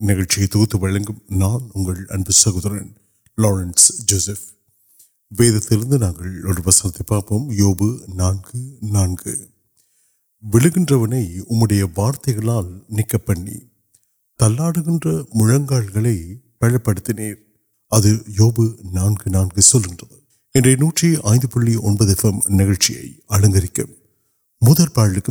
نوت نان سہوار وید ترجیح ولکن وارتگل نکل گئے پہ پڑھنے اندر پالک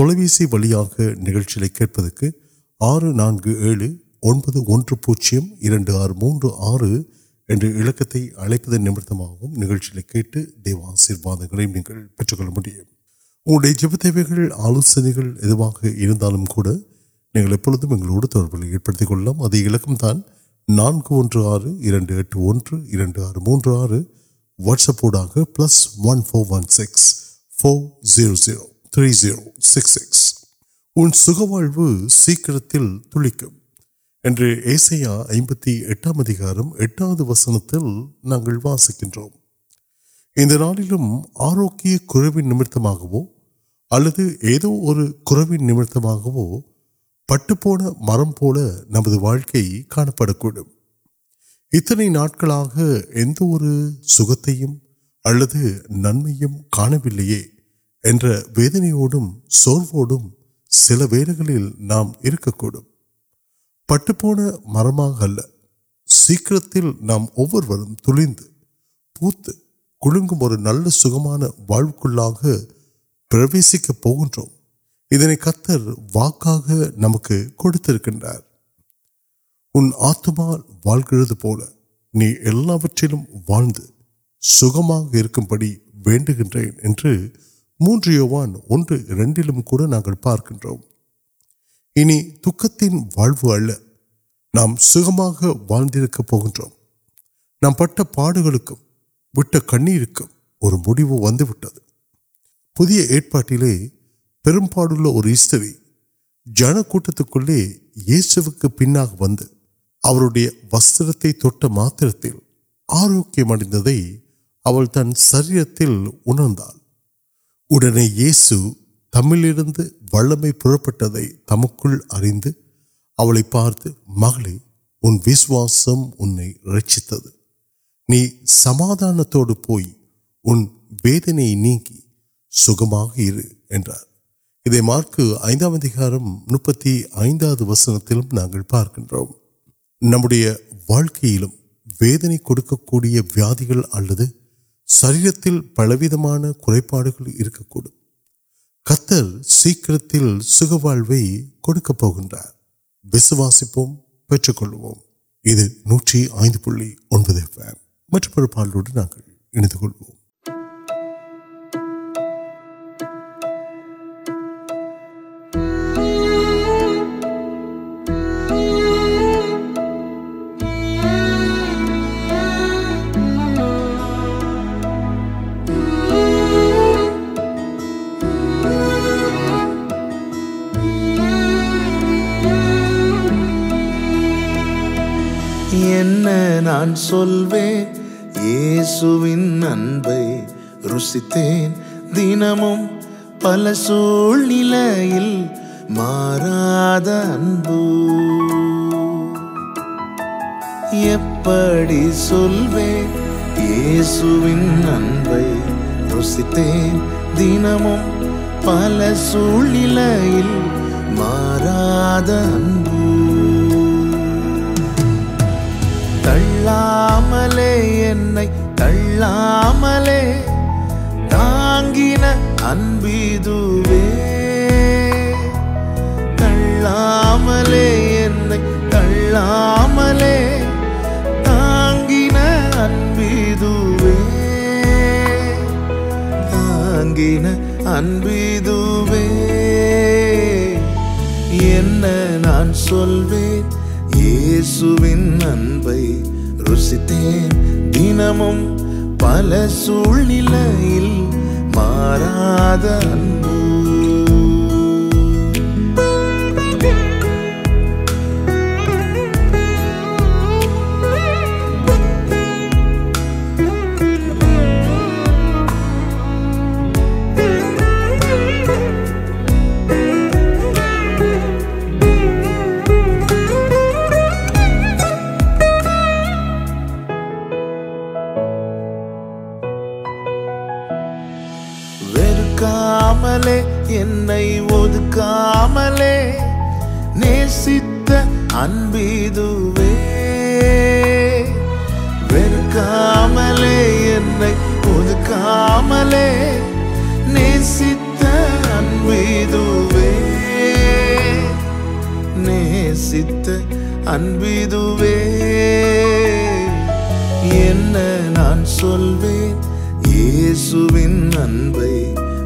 نچ کچھ آر نو پوجیم آر موجود آرکتے اڑ نت نکل دیو آسرواد میوز آلوسپلے پلکم دان نو آر آر موجود are WhatsApp plus one four one six four zero zero three zero six six உன் சுகவாழ்வு சீக்கிரத்தில் துளிக்கும் என்று ஏசையா ஐம்பத்தி எட்டாம் அதிகாரம் எட்டாவது வசனத்தில் நாங்கள் வாசிக்கின்றோம் இந்த நாளிலும் ஆரோக்கிய குறைவின் நிமித்தமாகவோ அல்லது ஏதோ ஒரு குறைவின் நிமித்தமாகவோ பட்டுப்போன மரம் போல நமது வாழ்க்கை காணப்படக்கூடும் இத்தனை நாட்களாக எந்த ஒரு சுகத்தையும் அல்லது நன்மையும் காணவில்லையே என்ற வேதனையோடும் சோர்வோடும் சில வேளைகளில் நாம் இருக்கக்கூடும் பட்டுப்போன மரமாக அல்ல சீக்கிரத்தில் நாம் ஒவ்வொருவரும் துளிந்து பூத்து குலுங்கும் ஒரு நல்ல சுகமான வாழ்வுக்குள்ளாக பிரவேசிக்க போகின்றோம் இதனை கத்தர் வாக்காக நமக்கு கொடுத்திருக்கின்றார் உன் ஆத்மா வாழ்கிறது போல நீ எல்லாவற்றிலும் வாழ்ந்து சுகமாக இருக்கும்படி வேண்டுகின்றேன் என்று மூன்று யோவான் ஒன்று இரண்டிலும் கூட நாங்கள் பார்க்கின்றோம் இனி துக்கத்தின் வாழ்வு அல்ல நாம் சுகமாக வாழ்ந்திருக்க போகின்றோம் நாம் பட்ட பாடுகளுக்கும் விட்ட கண்ணீருக்கும் ஒரு முடிவு نسم پل سو مارد یپڑ دینم پل سو مارا ملے یا کلامل تاگ کلام کلام تا گاید انسو دنم پل سار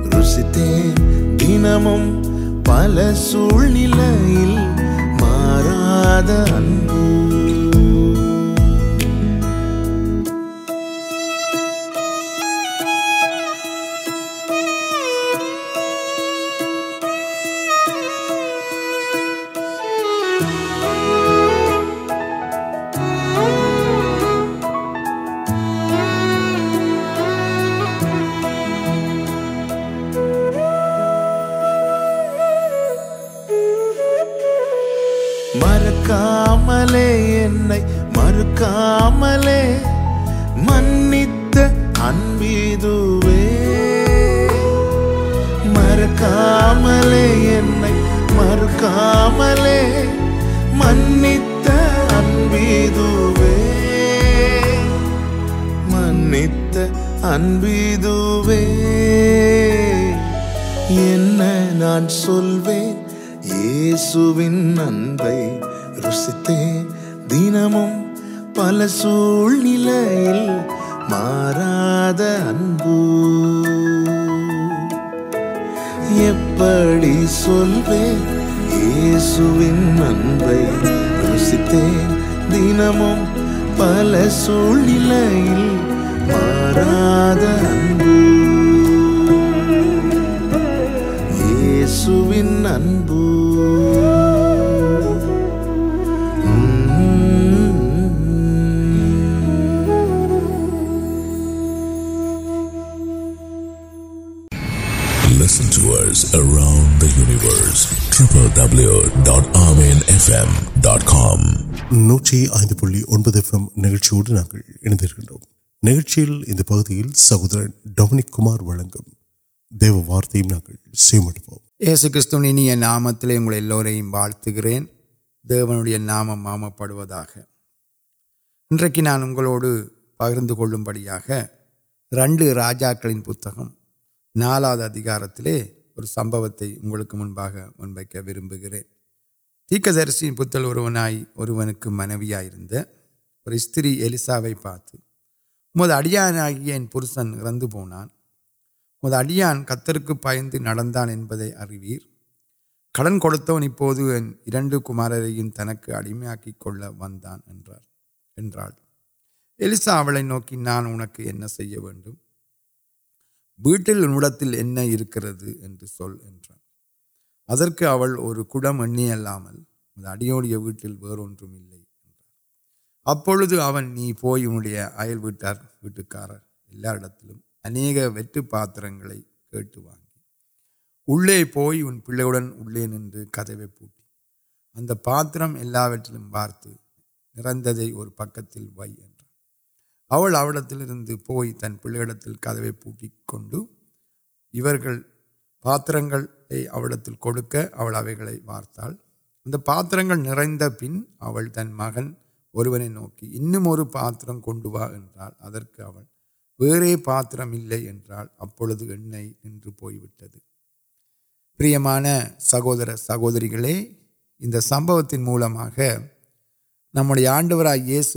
نانستے دنم پل سارے مرکام مرکام منت مانس رینم پل سو نار پڑتے دینم پل سو پار سنب نام پہ پکر بڑی راجا نالا تے اور سمکا منبر تیکوی اور استری ایلیس وارت مڑانے پونا مجھن کتر کے پائنان ارور کڑکن پہ انڈر تن کو اڑمیا کل ولیسا نوک نان ان کے ویٹلینل اڑوڑی ویٹ وی پو انٹر ویٹکار اہم وٹ پاتر پہ نو کدو پوٹی اتر وٹل پارت نر اور پکوان وی پوئ تن پڑھا كی كد پوٹی كن پاتر ںل گئے پارت پاتر نرد پن تن مہن نوکی انترم كوال كو ویریم كا ابھی یعنی نن پوئی سہور سہور كے ان سمتی كی موقع نمور یہ س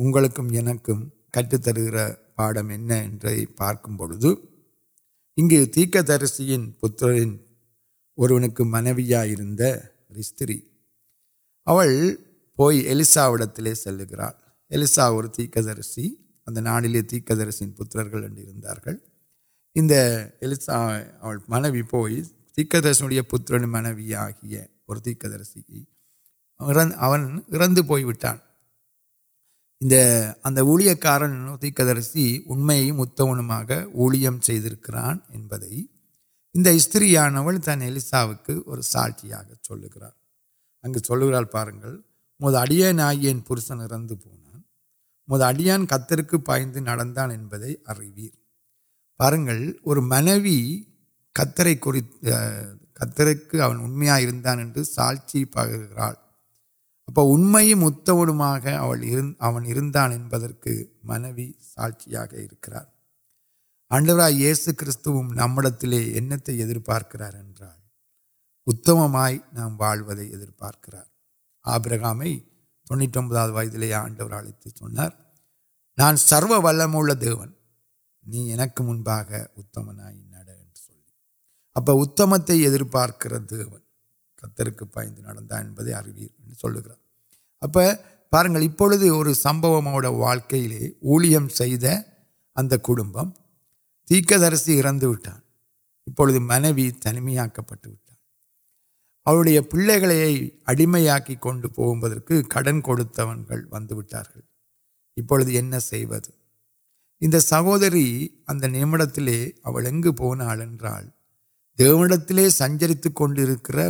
اگو کٹ تر گر پاڑم پارک بوگے تیکویلیٹ تے سل گلیسا اور تیکرس ناڑلے تیکار انس مان تیک منوی آیا اور تیکرسی پوٹان انہیاکارسی انتظام وردریان تنساؤک اور ساچیا چل گل پارلر مدن آگے پھرشن پونا مترک پائے ارور پارن اور منوی کتر کوم ساچی پہ اپ اما من ساچیا آڈر یہ سمت ادر پارکرار ذائل اتمائی نام ولوار آپرکام تنڈر اتنی چار نان سرو ول دے کے منبا اتم نا اب اتم ادر پارکن ستر کے پائنگ ابھی سموکے وردم تیقر منوی تنمیا پہ اوپیہ پی اڑمیا کن پڑن واو سہوری اگر نیے پونا دیوڈ سچریتی تیقرال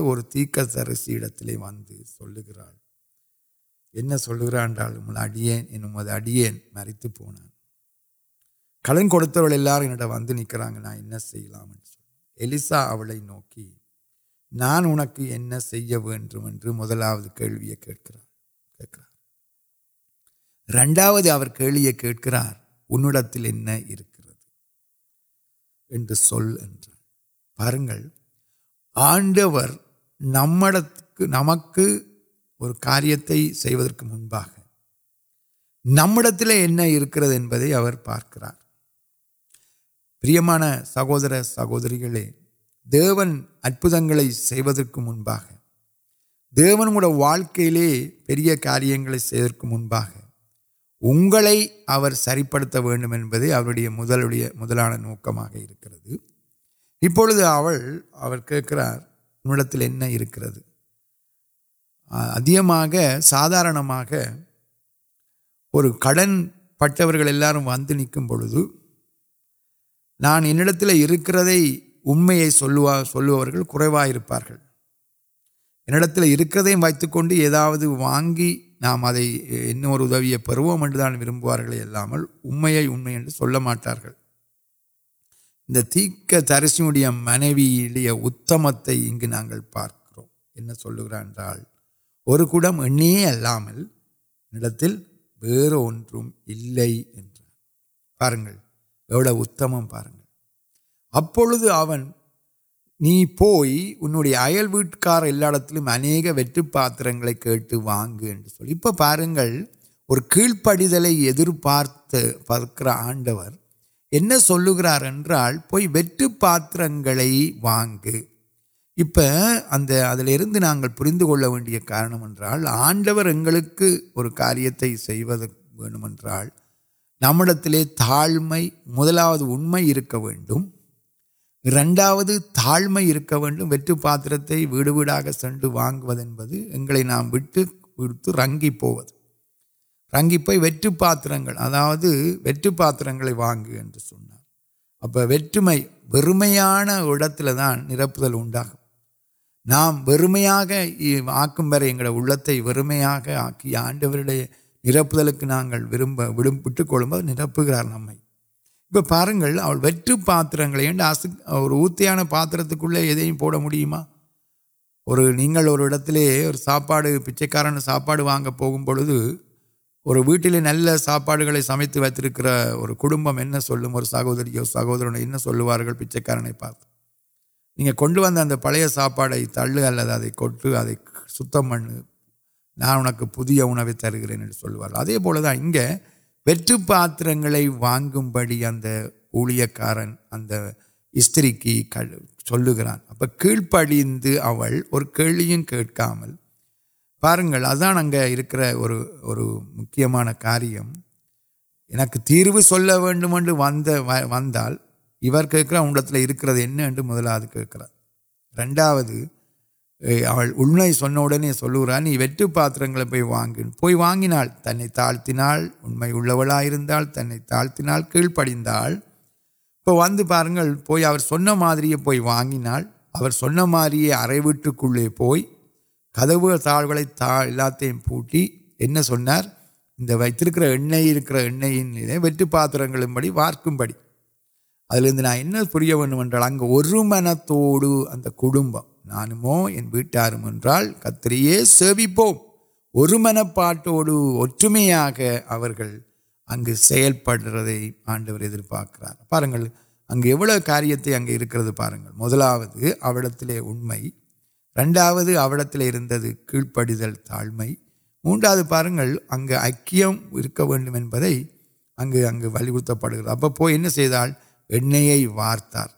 اڑی مرتبہ کلنگ انلیسا نوکی نان ان کو مدلو کار انڈیا آنڈر نمکر ان پارکر پر سہور سہورگ دیون ادھر واقعی لے کر کاریہ سری پڑے میرے مدلان نوکر ابھی آپ کارکردگ سادار پہ وانڈی اموا سلوا انکم ون وی نام ادویا پوانبار امریکہ سوٹ تیق ترسم مانوی اتم پارک واپس اتم پار انارم اہم وٹرپتر پور پڑت پارت پور اچھا پوٹ پاتر ورینک کارنمنگ آڈر اور کاریہ نام تھی تا مدلا رنڈا تاڑ میں پاتر وی ویڈا سن ود نام ویٹ رنگ تنگ واتر ادا واتر واگ واندان نرپل نام وا آمر واق آڈو نرپ نم ارپا اور وران پاتر ادیم پوت ساپا پچکار ساپا پوس اور ویٹل نل ساپا سمت وتک اور سہوریو سہور پیچکار پارے کنوند پاپا تل اوٹ سن نکل اے پولی پاتر واگ کارن اگر استرین اب کیپی اور کلیاں کل پہن اگیں اور مکھیم کاریہ تیرو وکتر مدلا کی روڈ اُن میں سنود سوانی وٹ پاتر پہ وان تاڑتنا اُن میں تنہیں تاڑت کڑ وی پار مارے پوین سارے اروٹک کد تا تا پوٹی وٹ پاس بڑی وارک بڑی ادلے نا منت نان ویٹار کتریاں اور منپوٹ آڈر ادر پارک اگل کاریہ مدلوت امریک رنڈا آوڑ کی پڑھ میں موٹا پارنل اگیں اکیم وقت ویم اگیں ویون پڑھا اب وارتار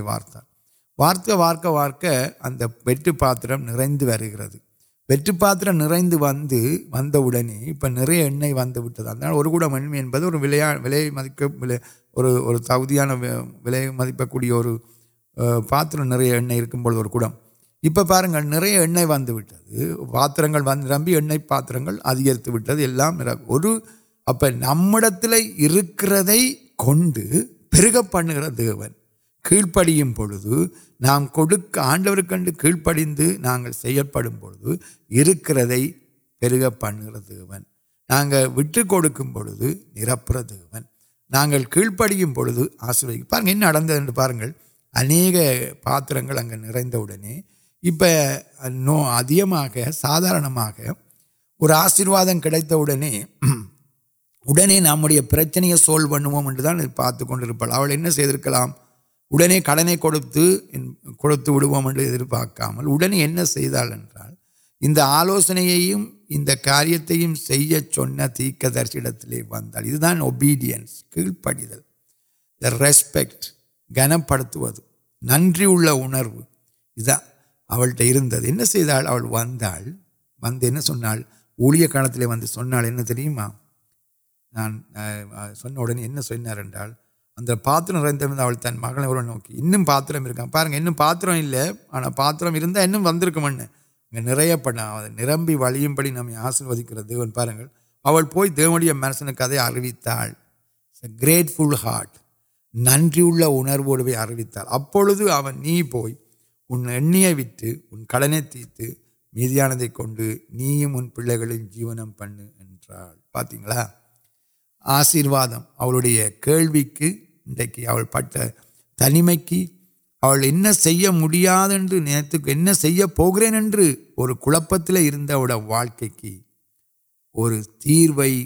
وارتار وارت وارک وارک اگر پٹ پاتر نوٹ پاتر نو وڑنے واپس اور میں تبدیلیان وی مدپی اور پاتر نئیم اپر نرہ ونٹ پاتر نمبی یتر اور اب نوٹ ترک پڑ گی پڑھو نام کن کیڑ پڑی نوکردھ گرون ویٹ نرپ دے کی پڑھے آسر پارل اہتر سادار اور آشیواد کم اڑنے نام پرچن سالو پڑو پوڈیل اڑنے کڑنے کو پڑنے آلوسن کاریہ چیز وبیڈینس کڑ رسپٹ گن پن اروٹ ادھر ون سویہ کا سن سا پاتر نا تن مغرب نوکی انترمکر آنا پتر اندر من نریا پڑ نرم وی نام آسروکر دیون پارنل پوڈیا منسلک کدے اردو گرٹ فل ہ نیرو اردو ابھی انتظام کن پیونم پہ پتہ آشیواد کچھ کینی میں تیر پہ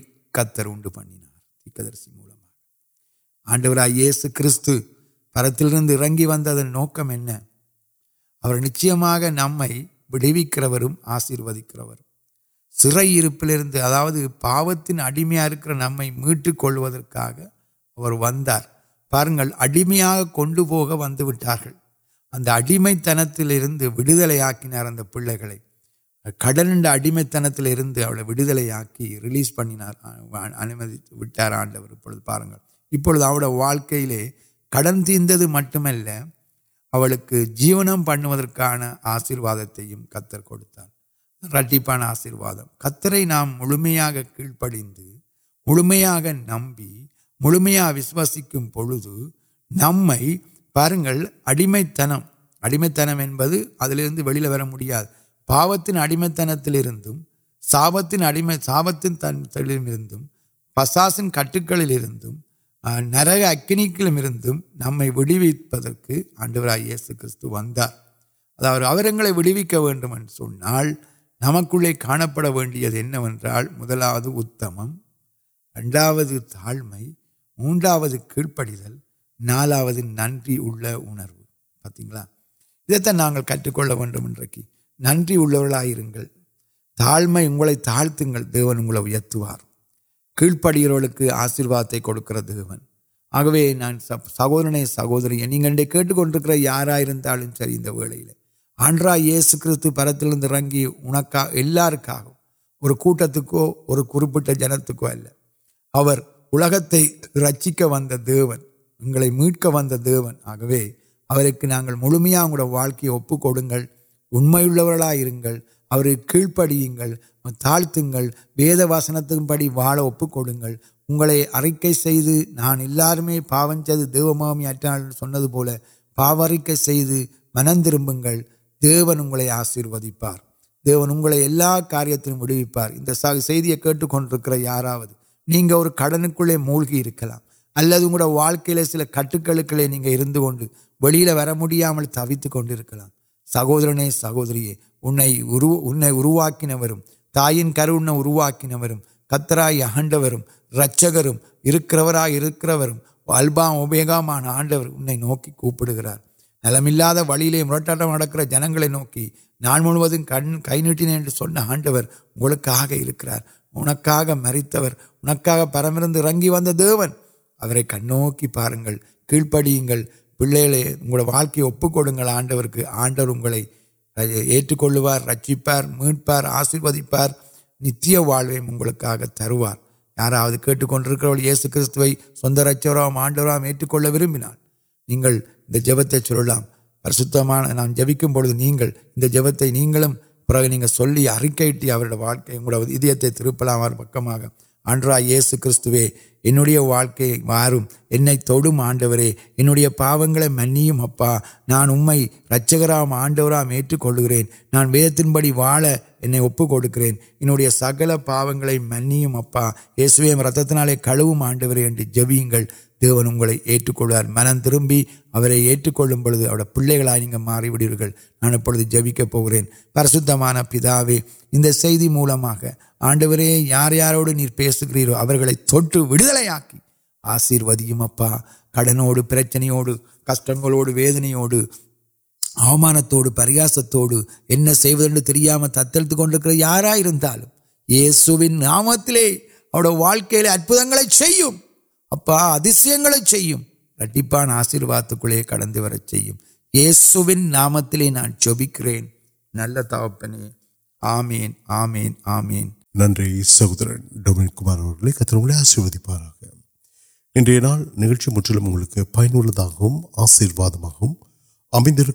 آڈو ریس کرتی انگی ود نوکم نچھو نئی بھی آشیوکر سرپل ادا پات تین اڑمیا نمٹک اڑمیا کن پوگ ونٹ اڑ میںنتی ہار پہ کڑ اڑ میںنتی ہی ریس پین اہم آنڈو پارک ابوکل کڑتی تی مٹم الشیرواد کتر کڑتا رٹیپان آشیرواد کت نام ملمیا کی پڑمیا نمبر ملمیاک نمل اڑ میں اڑم تنہیں ادل ویا پاپتی اڑمت ساپتی ساپت پساس کٹکل نر اکن کے لمبوں نمک آڈر یہ سوگ وکوم نمک پڑی مدل اتم رنڈ موٹو کڑھا نن ارو پاتا کٹک ون کی ننگل تا تا تو کیڑک آشیواد کو سہورنے سہوری نہیں کنکر یار سر آنس کرتی اور جنولہ رچک وے میٹ وے آگے نا مارکل امرایت اور کیپڑی تاڑت وید واسن دبھی واڑ کو چاہوں پاوچ دیو مہمیاں سنپل پاوری کے چن تربیت دیون آشیوار دیون اگا کاریہ ویڈیو کٹ یار آدھا نہیں کڑکی موکی اللہ واقعی سٹکلے نہیں تبتک سہور سہوری انہیں تالین کار انا کی وتر آڈنڈر رچکرا کر جنگ نوکی نا کن کئی نوٹن آڈر اگلکا ان کا مریت ان پہ میون کنوک پارنگ کیپڑی پل واقع اپور آڈر ایکار رچپار میٹر آشیوار نتیہ واقعات تروار یارا کٹکرا آڈوکر نہیں جبتے چلان پورے نہیں جبھی ارکی ترپلام پہ آگے اٹا یہ سیا وڈ ان پا مپ نان امریک رچکرا آڈو ایٹ کل گان ویج تین بڑی واڑ کو انڈیا سکل پا منسویا رتنا کھو آڈو جویل دیوع منتر اےکے او پاری نانپڑے جوکے پریشد پیتوے انڈو یار یاروڈر علی وقت آشیو کڑوڑ پرچنو کشٹ گوڑانو پریہاس تک یار یہ سنت واقع ادھر اب ادھر آشیرواد نامکر نن سہورن ڈونی آشیوار ان کو پیشیواد امید مجھے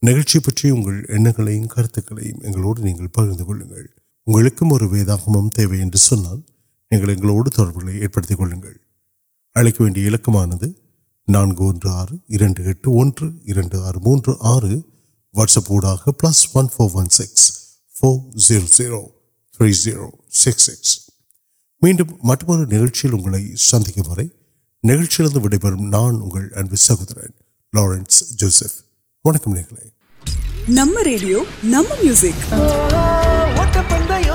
نئے کم پک உங்களுக்கும் ஒரு வேதாகமம் தேவை என்று சொன்னால் நீங்கள் எங்களோடு தொடர்புகளை ஏற்படுத்திக் கொள்ளுங்கள் அழைக்க வேண்டிய இலக்கமானது நான்கு ஒன்று ஆறு இரண்டு எட்டு ஒன்று இரண்டு ஆறு மூன்று ஆறு வாட்ஸ்அப் ஊடாக plus one four one six four zero zero three zero six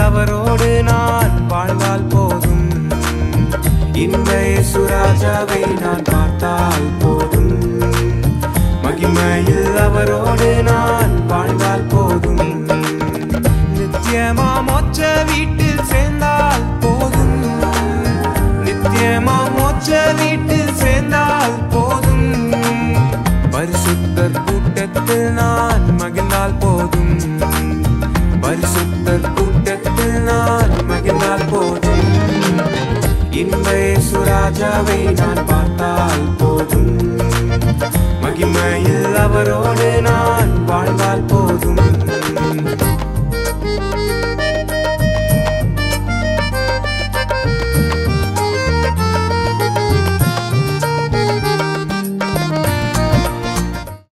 مہم ویٹ سال سال س میرے سراجا نان پارت مہیم نان